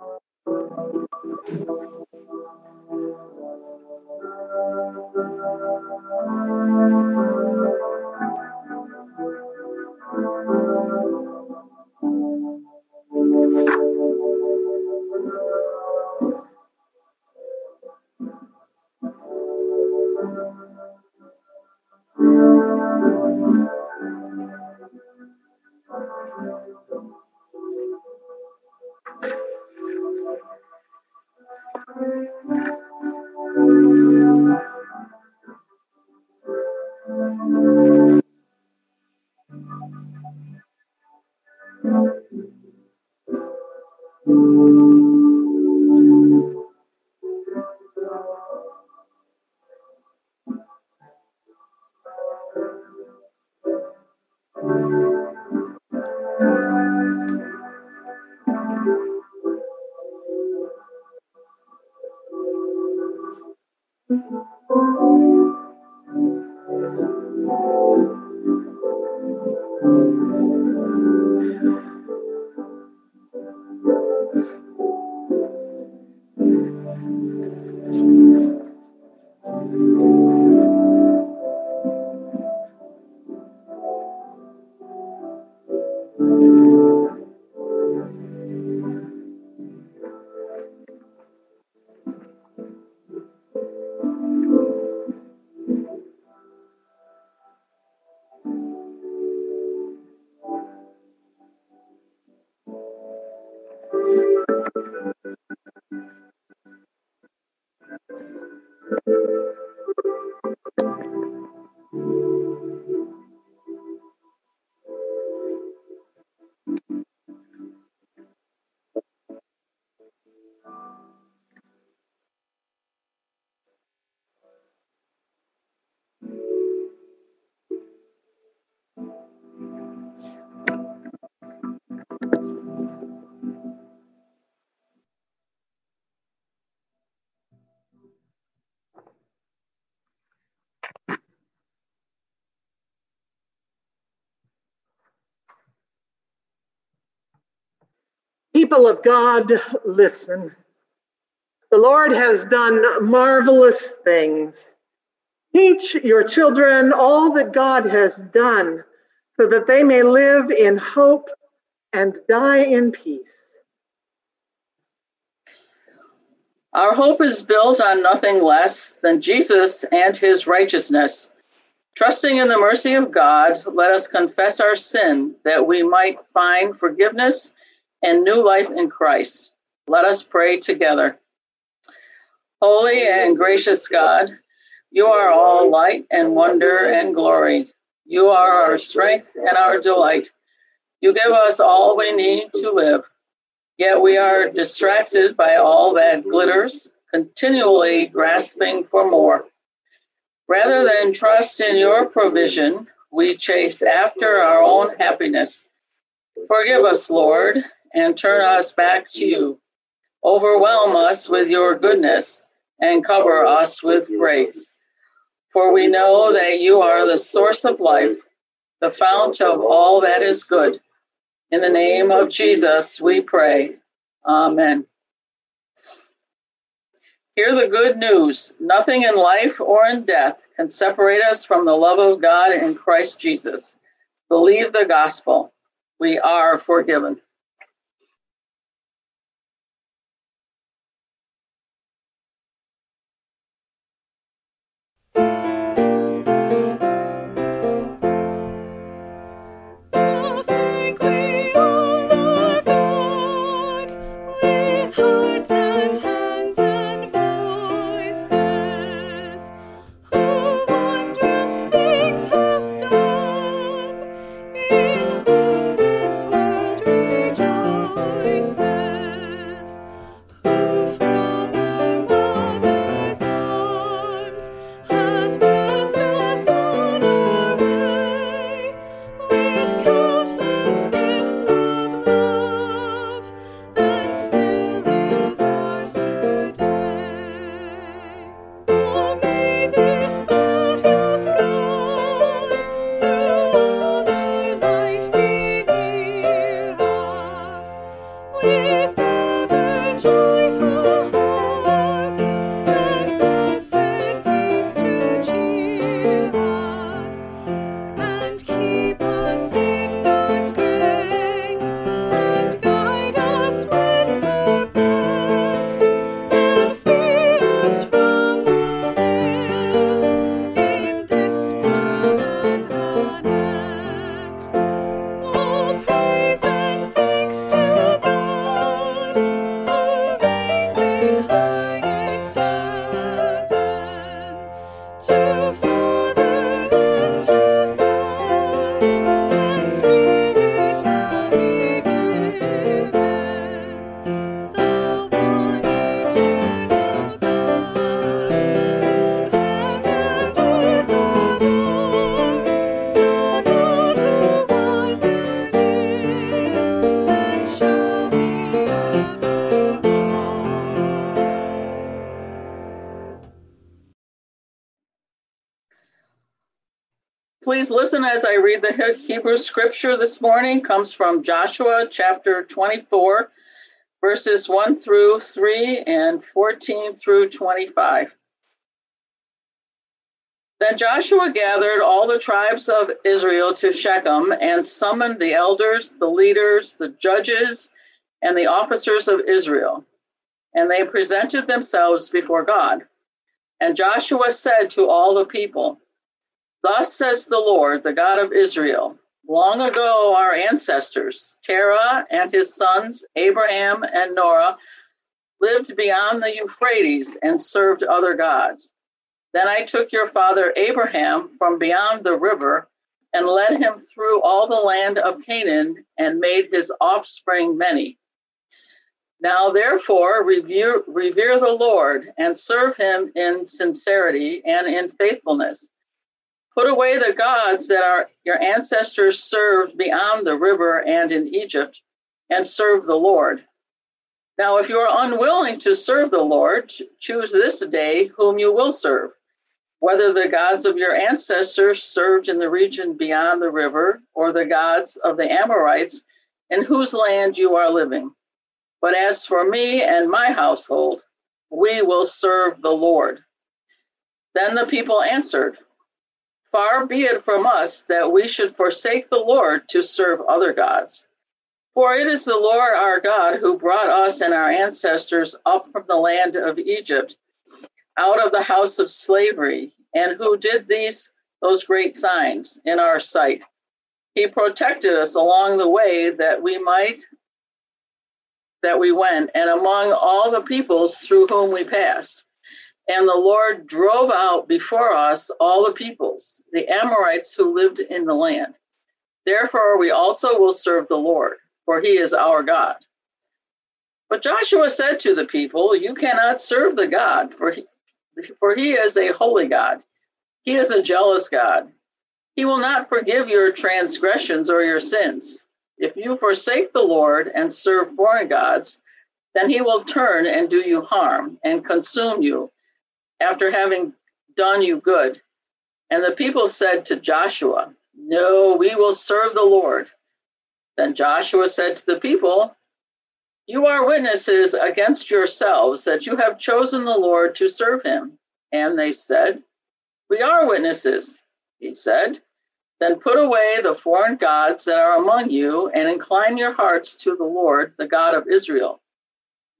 Thank you. People of God, listen. The Lord has done marvelous things. Teach your children all that God has done so that they may live in hope and die in peace. Our hope is built on nothing less than Jesus and his righteousness. Trusting in the mercy of God, let us confess our sin that we might find forgiveness and new life in Christ. Let us pray together. Holy and gracious God, you are all light and wonder and glory. You are our strength and our delight. You give us all we need to live. Yet we are distracted by all that glitters, continually grasping for more. Rather than trust in your provision, we chase after our own happiness. Forgive us, Lord, and turn us back to you. Overwhelm us with your goodness and cover us with grace. For we know that you are the source of life, the fount of all that is good. In the name of Jesus, we pray. Amen. Hear the good news. Nothing in life or in death can separate us from the love of God in Christ Jesus. Believe the gospel. We are forgiven. Listen as I read the Hebrew scripture this morning. comes from Joshua chapter 24, verses 1 through 3 and 14 through 25. Then Joshua gathered all the tribes of Israel to Shechem and summoned the elders, the leaders, the judges, and the officers of Israel. And they presented themselves before God. And Joshua said to all the people, Thus says the Lord, the God of Israel Long ago, our ancestors, Terah and his sons, Abraham and Noah, lived beyond the Euphrates and served other gods. Then I took your father Abraham from beyond the river and led him through all the land of Canaan and made his offspring many. Now, therefore, revere, revere the Lord and serve him in sincerity and in faithfulness. Put away the gods that our, your ancestors served beyond the river and in Egypt, and serve the Lord. Now, if you are unwilling to serve the Lord, choose this day whom you will serve whether the gods of your ancestors served in the region beyond the river, or the gods of the Amorites in whose land you are living. But as for me and my household, we will serve the Lord. Then the people answered, Far be it from us that we should forsake the Lord to serve other gods. For it is the Lord our God who brought us and our ancestors up from the land of Egypt out of the house of slavery, and who did these those great signs in our sight. He protected us along the way that we might that we went, and among all the peoples through whom we passed. And the Lord drove out before us all the peoples, the Amorites who lived in the land. Therefore, we also will serve the Lord, for he is our God. But Joshua said to the people, You cannot serve the God, for he, for he is a holy God. He is a jealous God. He will not forgive your transgressions or your sins. If you forsake the Lord and serve foreign gods, then he will turn and do you harm and consume you after having done you good. And the people said to Joshua, No, we will serve the Lord. Then Joshua said to the people, you are witnesses against yourselves that you have chosen the Lord to serve him. And they said, We are witnesses. He said, Then put away the foreign gods that are among you and incline your hearts to the Lord, the God of Israel.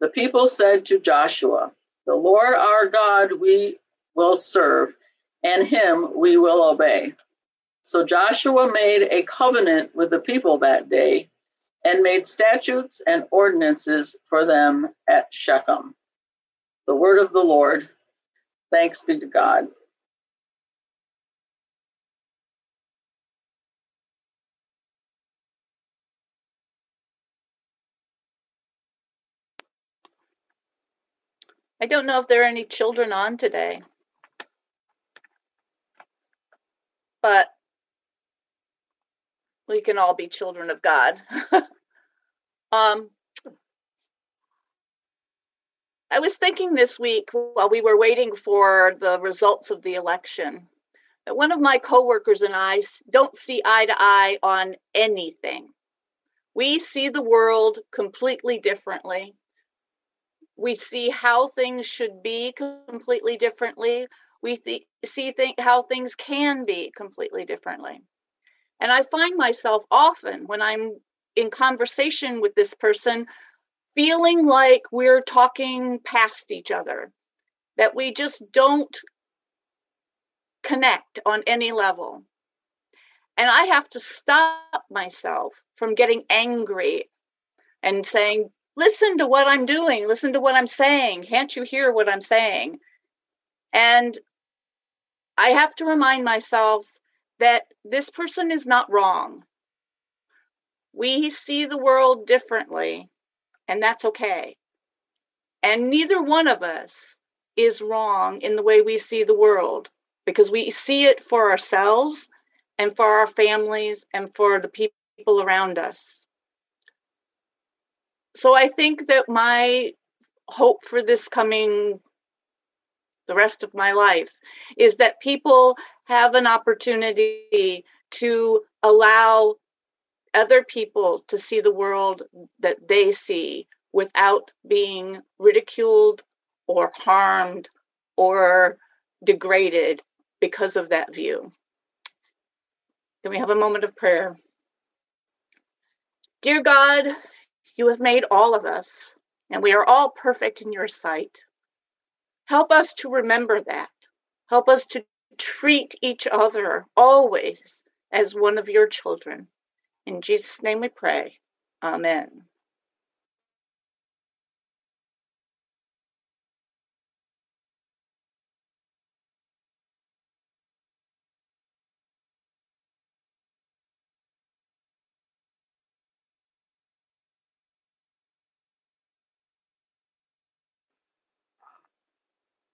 The people said to Joshua, The Lord our God we will serve, and him we will obey. So Joshua made a covenant with the people that day and made statutes and ordinances for them at Shechem. The word of the Lord. Thanks be to God. I don't know if there are any children on today, but we can all be children of God. um, I was thinking this week while we were waiting for the results of the election that one of my coworkers and I don't see eye to eye on anything. We see the world completely differently. We see how things should be completely differently. We th- see th- how things can be completely differently. And I find myself often when I'm in conversation with this person feeling like we're talking past each other, that we just don't connect on any level. And I have to stop myself from getting angry and saying, listen to what I'm doing, listen to what I'm saying. Can't you hear what I'm saying? And I have to remind myself that this person is not wrong. We see the world differently, and that's okay. And neither one of us is wrong in the way we see the world because we see it for ourselves and for our families and for the people around us. So I think that my hope for this coming the rest of my life is that people have an opportunity to allow other people to see the world that they see without being ridiculed or harmed or degraded because of that view. Can we have a moment of prayer? Dear God, you have made all of us, and we are all perfect in your sight. Help us to remember that. Help us to treat each other always as one of your children. In Jesus' name we pray. Amen.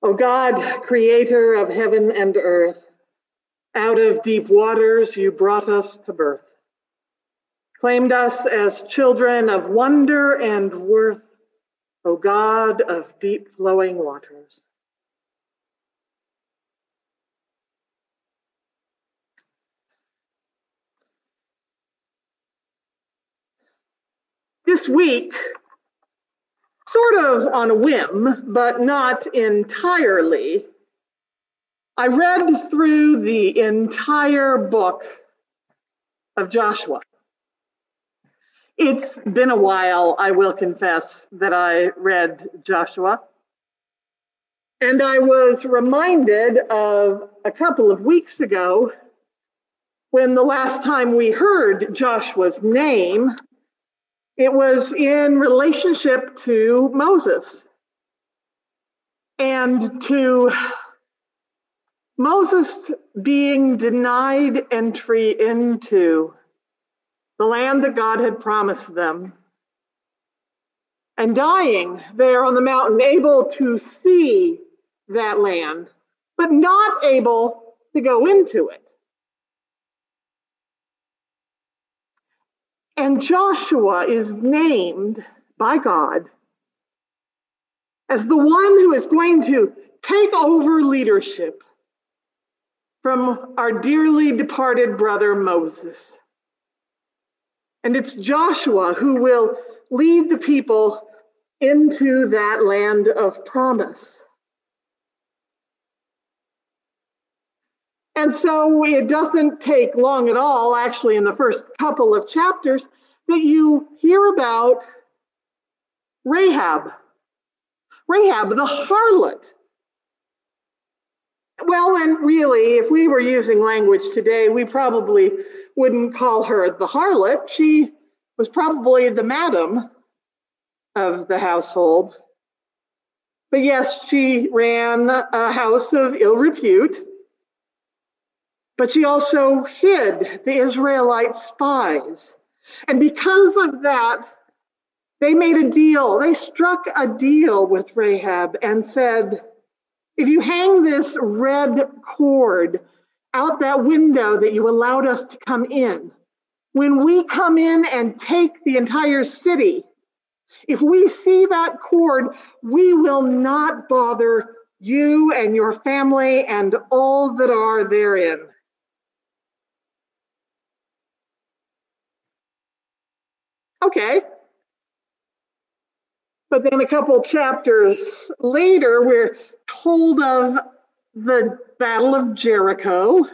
O God, creator of heaven and earth, out of deep waters you brought us to birth, claimed us as children of wonder and worth, O God of deep flowing waters. This week, sort of on a whim, but not entirely, I read through the entire book of Joshua. It's been a while, I will confess, that I read Joshua. And I was reminded of a couple of weeks ago when the last time we heard Joshua's name it was in relationship to Moses and to Moses being denied entry into the land that God had promised them and dying there on the mountain, able to see that land, but not able to go into it. And Joshua is named by God as the one who is going to take over leadership from our dearly departed brother Moses. And it's Joshua who will lead the people into that land of promise. And so it doesn't take long at all, actually, in the first couple of chapters, that you hear about Rahab. Rahab, the harlot. Well, and really, if we were using language today, we probably wouldn't call her the harlot. She was probably the madam of the household. But yes, she ran a house of ill repute. But she also hid the Israelite spies. And because of that, they made a deal. They struck a deal with Rahab and said, if you hang this red cord out that window that you allowed us to come in, when we come in and take the entire city, if we see that cord, we will not bother you and your family and all that are therein. Okay. But then a couple chapters later, we're told of the Battle of Jericho.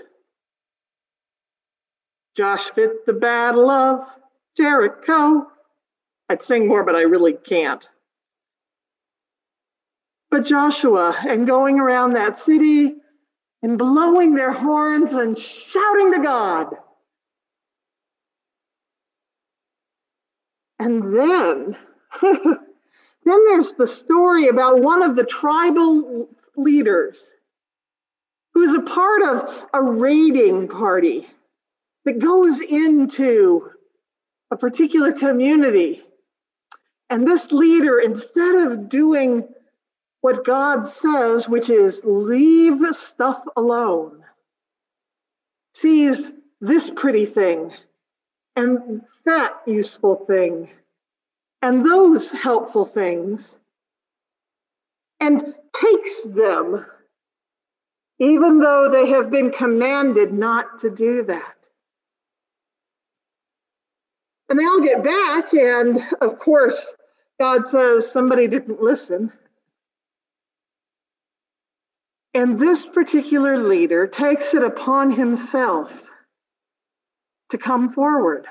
Josh fit the Battle of Jericho. I'd sing more, but I really can't. But Joshua and going around that city and blowing their horns and shouting to God. And then, then there's the story about one of the tribal leaders who is a part of a raiding party that goes into a particular community. And this leader, instead of doing what God says, which is leave stuff alone, sees this pretty thing and that useful thing and those helpful things and takes them even though they have been commanded not to do that. And they all get back, and of course, God says somebody didn't listen. And this particular leader takes it upon himself to come forward.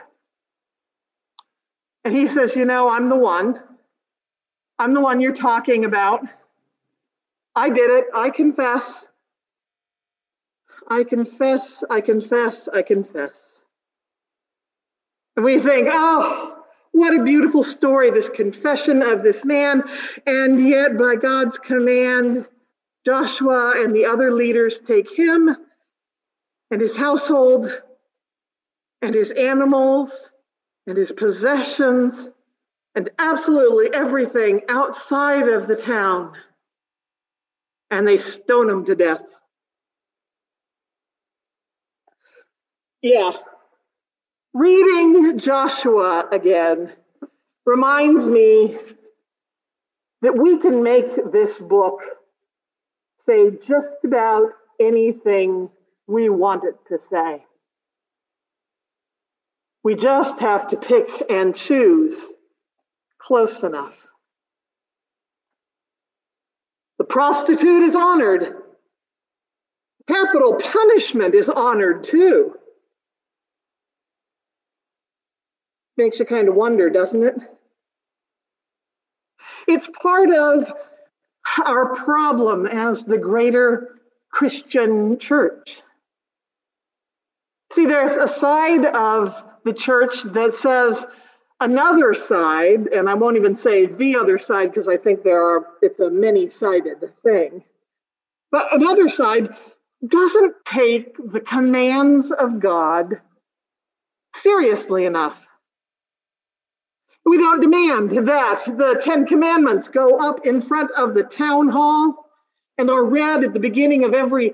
And he says, You know, I'm the one. I'm the one you're talking about. I did it. I confess. I confess. I confess. I confess. And we think, oh, what a beautiful story, this confession of this man. And yet, by God's command, Joshua and the other leaders take him and his household and his animals and his possessions and absolutely everything outside of the town and they stone him to death. Yeah. Reading Joshua again reminds me that we can make this book say just about anything we want it to say. We just have to pick and choose close enough. The prostitute is honored. Capital punishment is honored too. Makes you kind of wonder, doesn't it? It's part of our problem as the greater Christian church. See, there's a side of the church that says another side, and I won't even say the other side because I think there are it's a many-sided thing. But another side doesn't take the commands of God seriously enough. We don't demand that the Ten Commandments go up in front of the town hall and are read at the beginning of every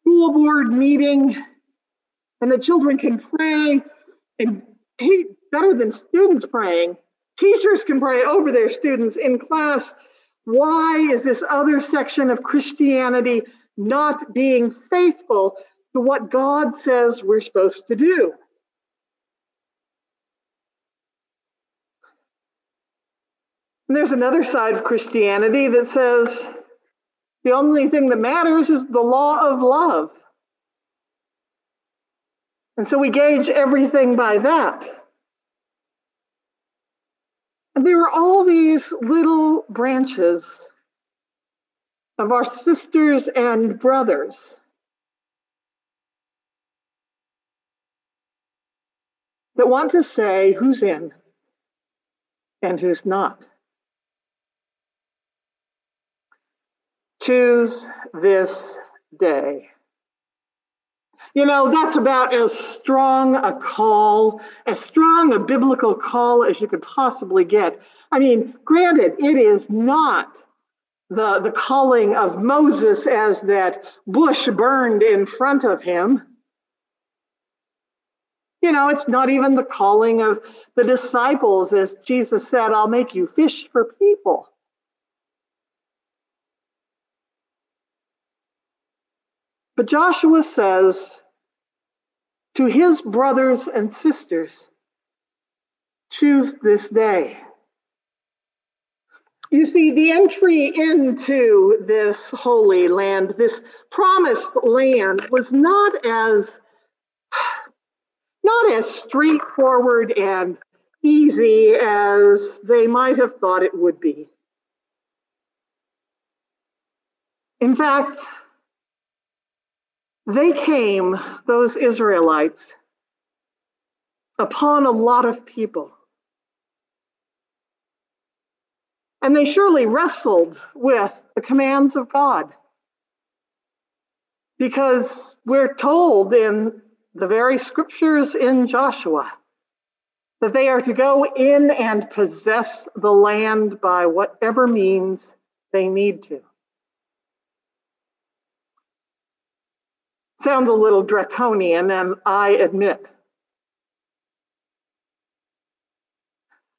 school board meeting, and the children can pray and hey, better than students praying. Teachers can pray over their students in class. Why is this other section of Christianity not being faithful to what God says we're supposed to do? And there's another side of Christianity that says the only thing that matters is the law of love. And so we gauge everything by that. And there are all these little branches of our sisters and brothers that want to say who's in and who's not. Choose this day. You know, that's about as strong a call, as strong a biblical call as you could possibly get. I mean, granted, it is not the, the calling of Moses as that bush burned in front of him. You know, it's not even the calling of the disciples, as Jesus said, I'll make you fish for people. But Joshua says to his brothers and sisters, choose this day. You see, the entry into this holy land, this promised land, was not as not as straightforward and easy as they might have thought it would be. In fact, they came, those Israelites, upon a lot of people. And they surely wrestled with the commands of God. Because we're told in the very scriptures in Joshua that they are to go in and possess the land by whatever means they need to. Sounds a little draconian, and I admit.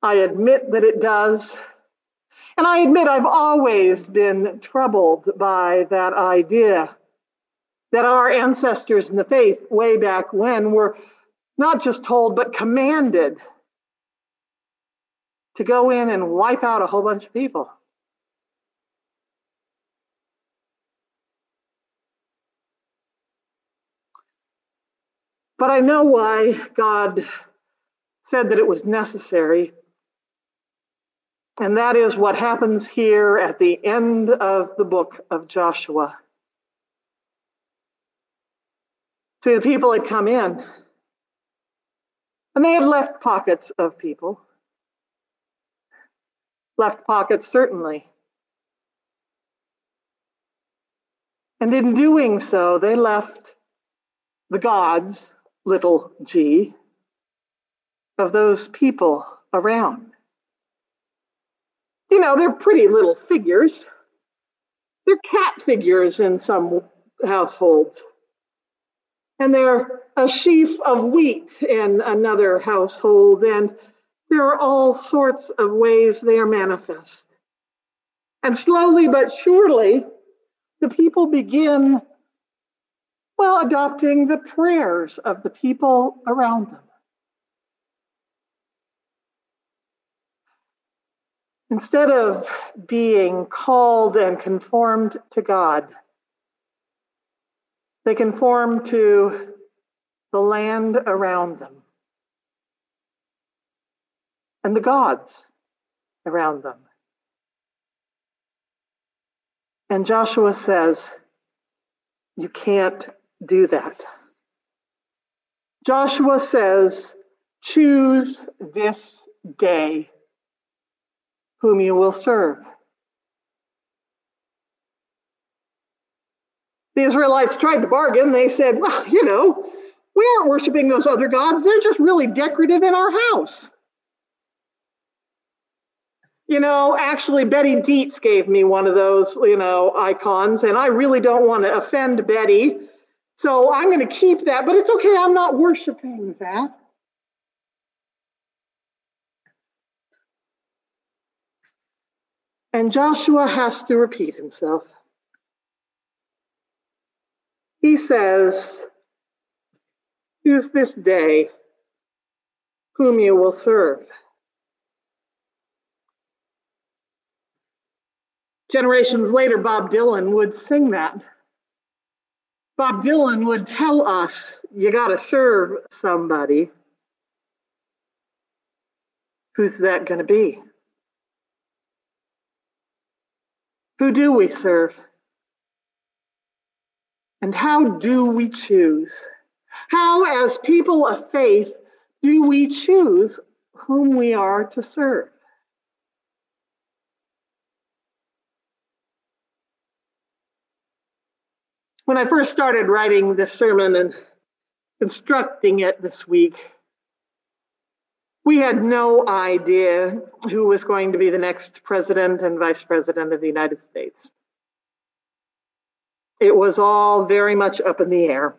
I admit that it does. And I admit I've always been troubled by that idea. that our ancestors in the faith, way back when, were not just told, but commanded to go in and wipe out a whole bunch of people. But I know why God said that it was necessary. And that is what happens here at the end of the book of Joshua. See, the people had come in, and they had left pockets of people. Left pockets, certainly. And in doing so, they left the gods little g of those people around. You know, they're pretty little figures. They're cat figures in some households. And they're a sheaf of wheat in another household. And there are all sorts of ways they are manifest. And slowly but surely, the people begin well, adopting the prayers of the people around them. Instead of being called and conformed to God, they conform to the land around them and the gods around them. And Joshua says, You can't do that. Joshua says, Choose this day whom you will serve. The Israelites tried to bargain. They said, Well, you know, we aren't worshiping those other gods. They're just really decorative in our house. You know, actually, Betty Dietz gave me one of those, you know, icons, and I really don't want to offend Betty. So I'm going to keep that, but it's okay. I'm not worshiping that. And Joshua has to repeat himself. He says, Choose this day whom you will serve. Generations later, Bob Dylan would sing that. Bob Dylan would tell us you got to serve somebody. Who's that going to be? Who do we serve? And how do we choose? How, as people of faith, do we choose whom we are to serve? When I first started writing this sermon and constructing it this week, we had no idea who was going to be the next president and vice president of the United States. It was all very much up in the air.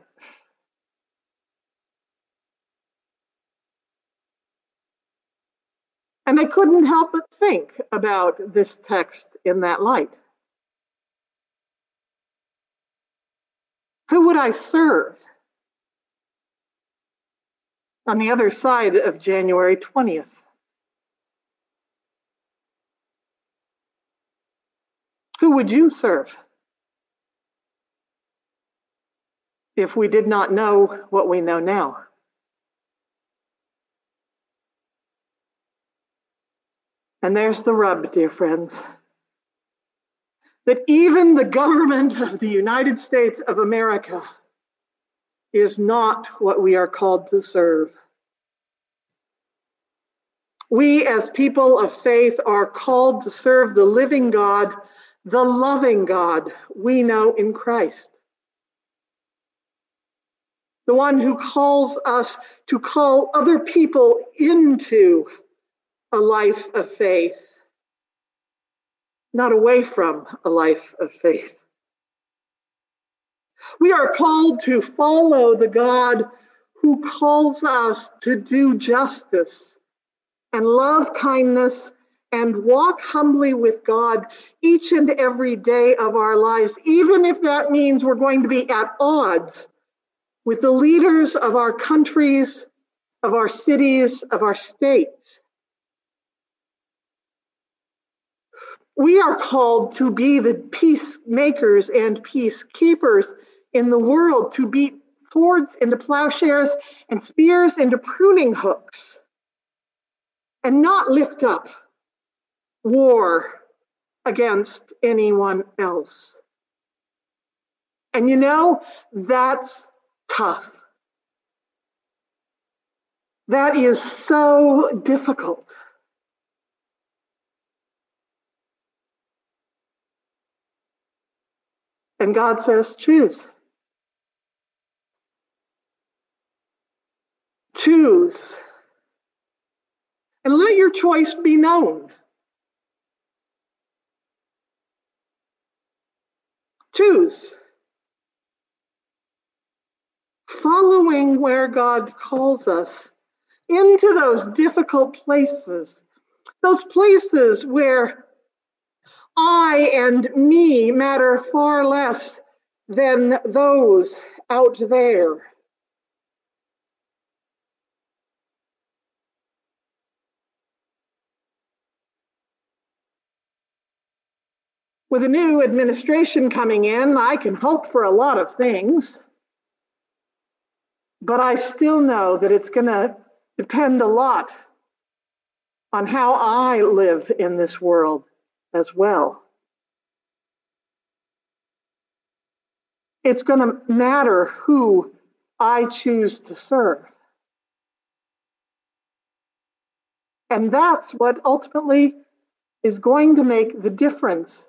And I couldn't help but think about this text in that light. Who would I serve? On the other side of January 20th. Who would you serve? If we did not know what we know now. And there's the rub, dear friends that even the government of the United States of America is not what we are called to serve. We, as people of faith, are called to serve the living God, the loving God we know in Christ. The one who calls us to call other people into a life of faith not away from a life of faith. We are called to follow the God who calls us to do justice and love kindness and walk humbly with God each and every day of our lives, even if that means we're going to be at odds with the leaders of our countries, of our cities, of our states. We are called to be the peacemakers and peacekeepers in the world, to beat swords into plowshares and spears into pruning hooks, and not lift up war against anyone else. And you know, that's tough. That is so difficult. And God says, choose. Choose. And let your choice be known. Choose. Following where God calls us into those difficult places, those places where I and me matter far less than those out there. With a new administration coming in, I can hope for a lot of things, but I still know that it's going to depend a lot on how I live in this world as well. It's going to matter who I choose to serve. And that's what ultimately is going to make the difference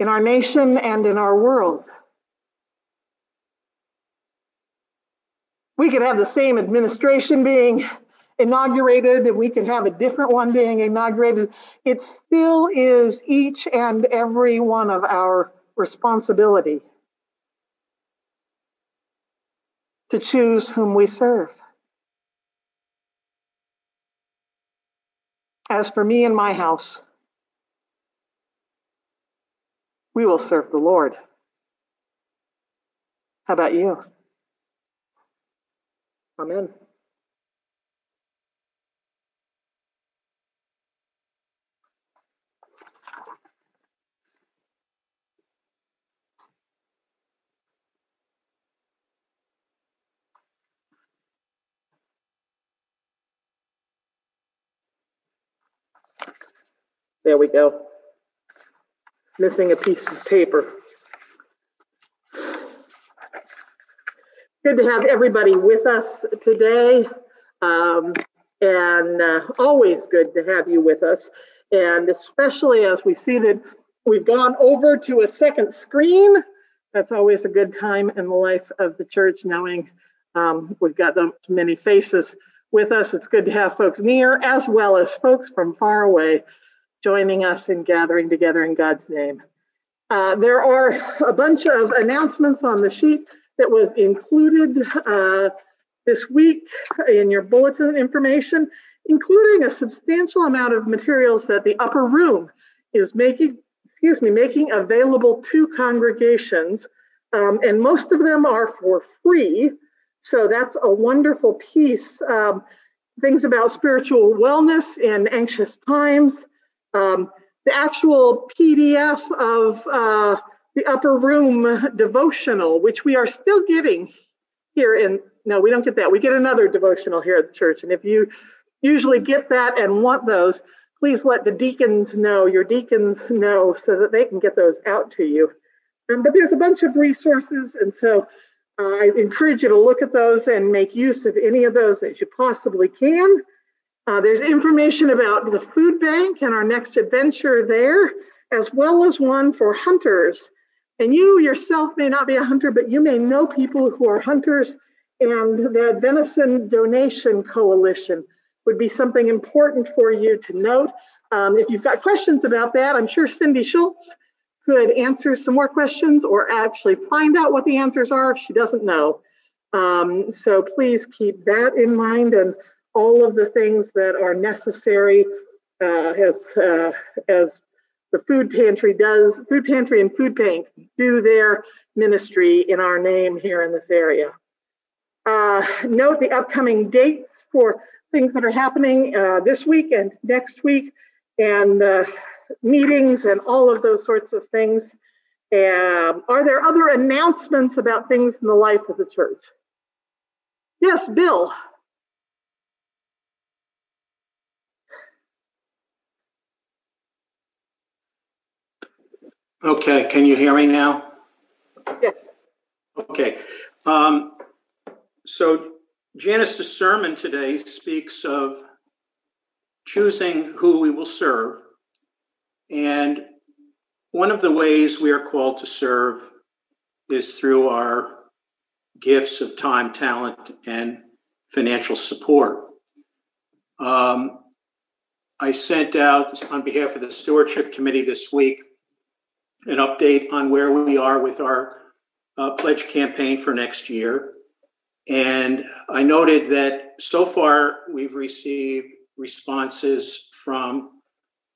in our nation and in our world. We could have the same administration being inaugurated and we could have a different one being inaugurated. It still is each and every one of our responsibility to choose whom we serve. As for me and my house, we will serve the Lord. How about you? Amen. There we go It's missing a piece of paper. Good to have everybody with us today. Um, and uh, always good to have you with us. And especially as we see that we've gone over to a second screen, that's always a good time in the life of the church, knowing um, we've got many faces with us. It's good to have folks near as well as folks from far away joining us in gathering together in God's name. Uh, there are a bunch of announcements on the sheet that was included uh, this week in your bulletin information, including a substantial amount of materials that the upper room is making, excuse me, making available to congregations. Um, and most of them are for free. So that's a wonderful piece. Um, things about spiritual wellness in anxious times, um, the actual PDF of uh, the upper room devotional, which we are still getting here in, no, we don't get that. We get another devotional here at the church. And if you usually get that and want those, please let the deacons know, your deacons know, so that they can get those out to you. Um, but there's a bunch of resources. And so uh, I encourage you to look at those and make use of any of those that you possibly can. Uh, there's information about the food bank and our next adventure there, as well as one for hunters. And you yourself may not be a hunter, but you may know people who are hunters, and the Venison Donation Coalition would be something important for you to note. Um, if you've got questions about that, I'm sure Cindy Schultz could answer some more questions or actually find out what the answers are if she doesn't know. Um, so please keep that in mind and all of the things that are necessary uh, as uh, as the food pantry does, food pantry and food bank do their ministry in our name here in this area. Uh, note the upcoming dates for things that are happening uh, this week and next week, and uh, meetings and all of those sorts of things. Um, are there other announcements about things in the life of the church? Yes, Bill. Okay, can you hear me now? Yes. Okay. Um, so Janice's sermon today speaks of choosing who we will serve. And one of the ways we are called to serve is through our gifts of time, talent, and financial support. Um, I sent out on behalf of the Stewardship Committee this week an update on where we are with our uh, pledge campaign for next year. And I noted that so far we've received responses from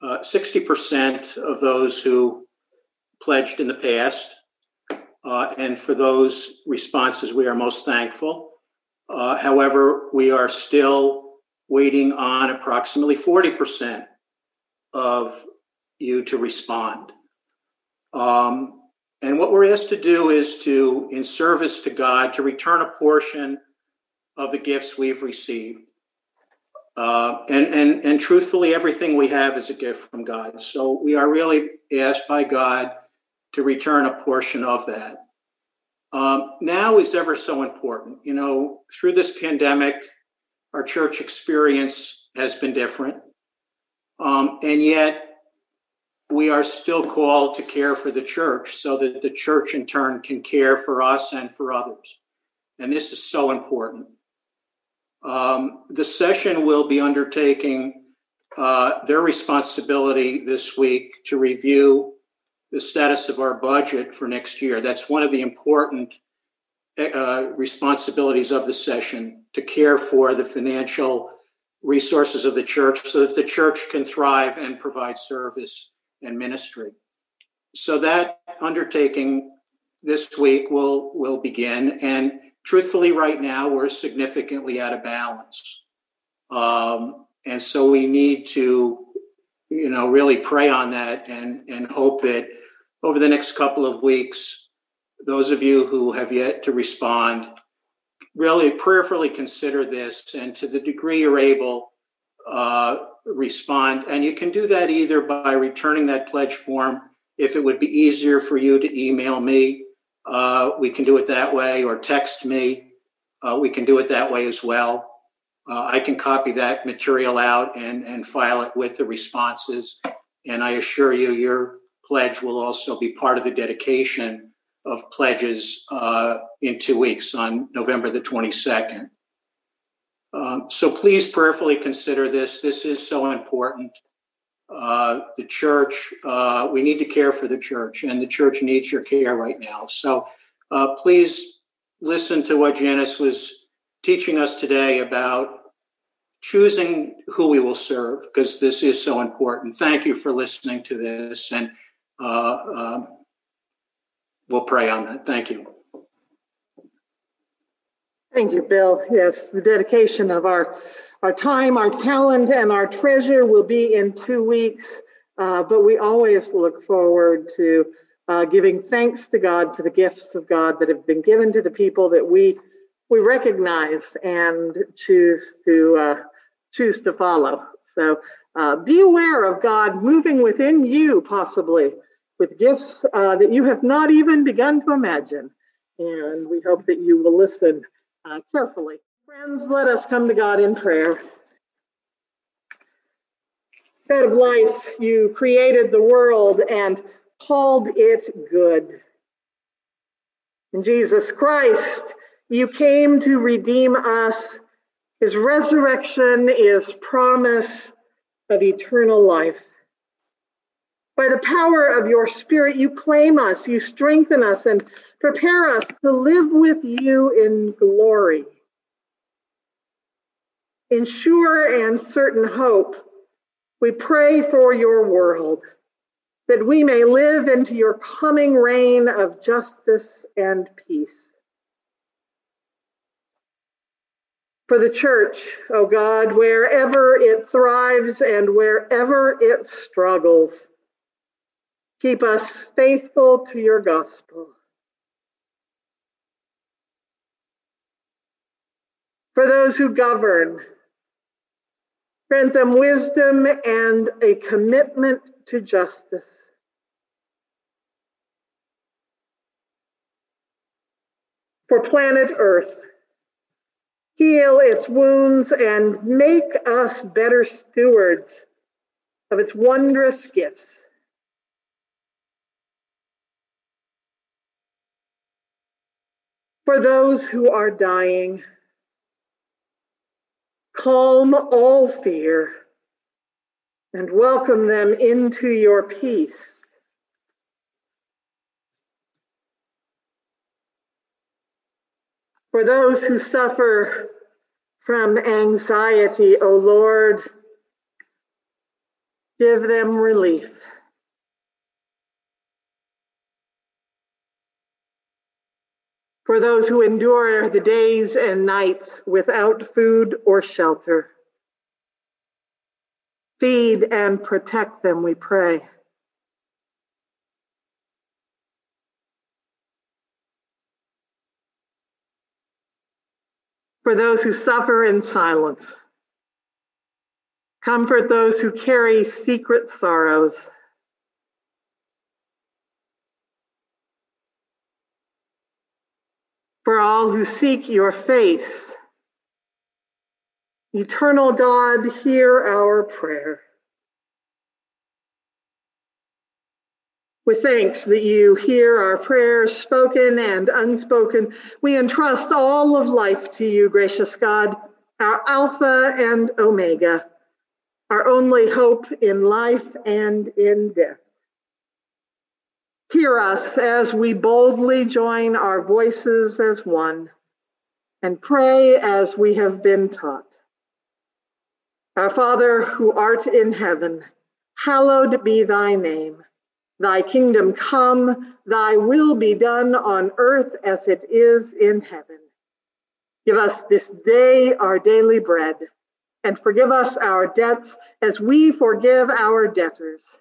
uh, 60% of those who pledged in the past. Uh, and for those responses, we are most thankful. Uh, however, we are still waiting on approximately 40% of you to respond. Um, and what we're asked to do is to, in service to God, to return a portion of the gifts we've received. Uh, and, and, and truthfully, everything we have is a gift from God. So we are really asked by God to return a portion of that. Um, now is ever so important. You know, through this pandemic, our church experience has been different. Um, and yet, we are still called to care for the church so that the church in turn can care for us and for others. And this is so important. Um, the session will be undertaking uh, their responsibility this week to review the status of our budget for next year. That's one of the important uh, responsibilities of the session to care for the financial resources of the church so that the church can thrive and provide service and ministry. So that undertaking this week will will begin, and truthfully, right now we're significantly out of balance, um, and so we need to, you know, really pray on that and and hope that over the next couple of weeks, those of you who have yet to respond really prayerfully consider this, and to the degree you're able, uh, respond. And you can do that either by returning that pledge form. If it would be easier for you to email me, uh, we can do it that way, or text me. Uh, we can do it that way as well. Uh, I can copy that material out and, and file it with the responses. And I assure you, your pledge will also be part of the dedication of pledges uh, in two weeks on November the 22nd. Um, so please prayerfully consider this. This is so important. Uh, the church, uh, we need to care for the church, and the church needs your care right now. So uh, please listen to what Janice was teaching us today about choosing who we will serve, because this is so important. Thank you for listening to this, and uh, um, we'll pray on that. Thank you. Thank you, Bill. Yes, the dedication of our our time, our talent, and our treasure will be in two weeks. Uh, but we always look forward to uh, giving thanks to God for the gifts of God that have been given to the people that we we recognize and choose to uh, choose to follow. So uh, be aware of God moving within you, possibly with gifts uh, that you have not even begun to imagine. And we hope that you will listen uh, carefully. Friends, let us come to God in prayer. God of life, you created the world and called it good. In Jesus Christ, you came to redeem us. His resurrection is promise of eternal life. By the power of your Spirit, you claim us, you strengthen us, and prepare us to live with you in glory. In sure and certain hope, We pray for your world, that we may live into your coming reign of justice and peace. For the church, O oh God, wherever it thrives and wherever it struggles, keep us faithful to your gospel. For those who govern, Grant them wisdom and a commitment to justice. For planet Earth, heal its wounds and make us better stewards of its wondrous gifts. For those who are dying, Calm all fear and welcome them into your peace. For those who suffer from anxiety, O Lord, give them relief. For those who endure the days and nights without food or shelter. Feed and protect them, we pray. For those who suffer in silence, comfort those who carry secret sorrows. For all who seek your face. Eternal God, hear our prayer. With thanks that you hear our prayers, spoken and unspoken, we entrust all of life to you, gracious God, our Alpha and Omega, our only hope in life and in death. Hear us as we boldly join our voices as one and pray as we have been taught. Our Father who art in heaven, hallowed be thy name. Thy kingdom come, thy will be done on earth as it is in heaven. Give us this day our daily bread, and forgive us our debts as we forgive our debtors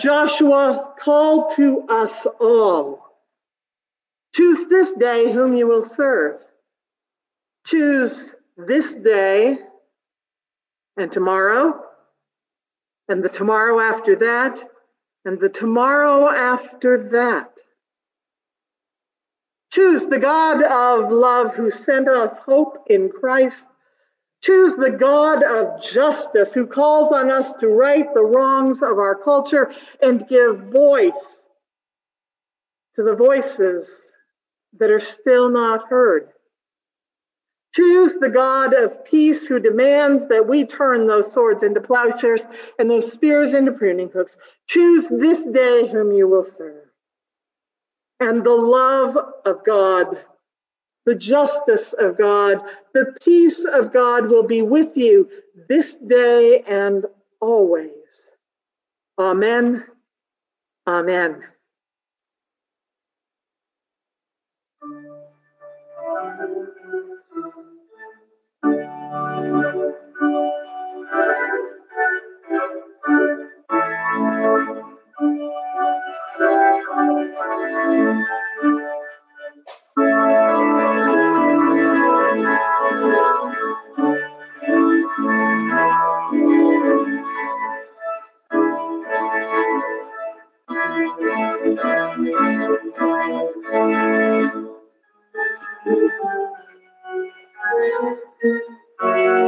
Joshua call to us all. Choose this day whom you will serve. Choose this day and tomorrow and the tomorrow after that and the tomorrow after that. Choose the God of love who sent us hope in Christ. Choose the God of justice who calls on us to right the wrongs of our culture and give voice to the voices that are still not heard. Choose the God of peace who demands that we turn those swords into plowshares and those spears into pruning hooks. Choose this day whom you will serve and the love of God, the justice of God, the peace of God will be with you this day and always. Amen. Amen. Thank you.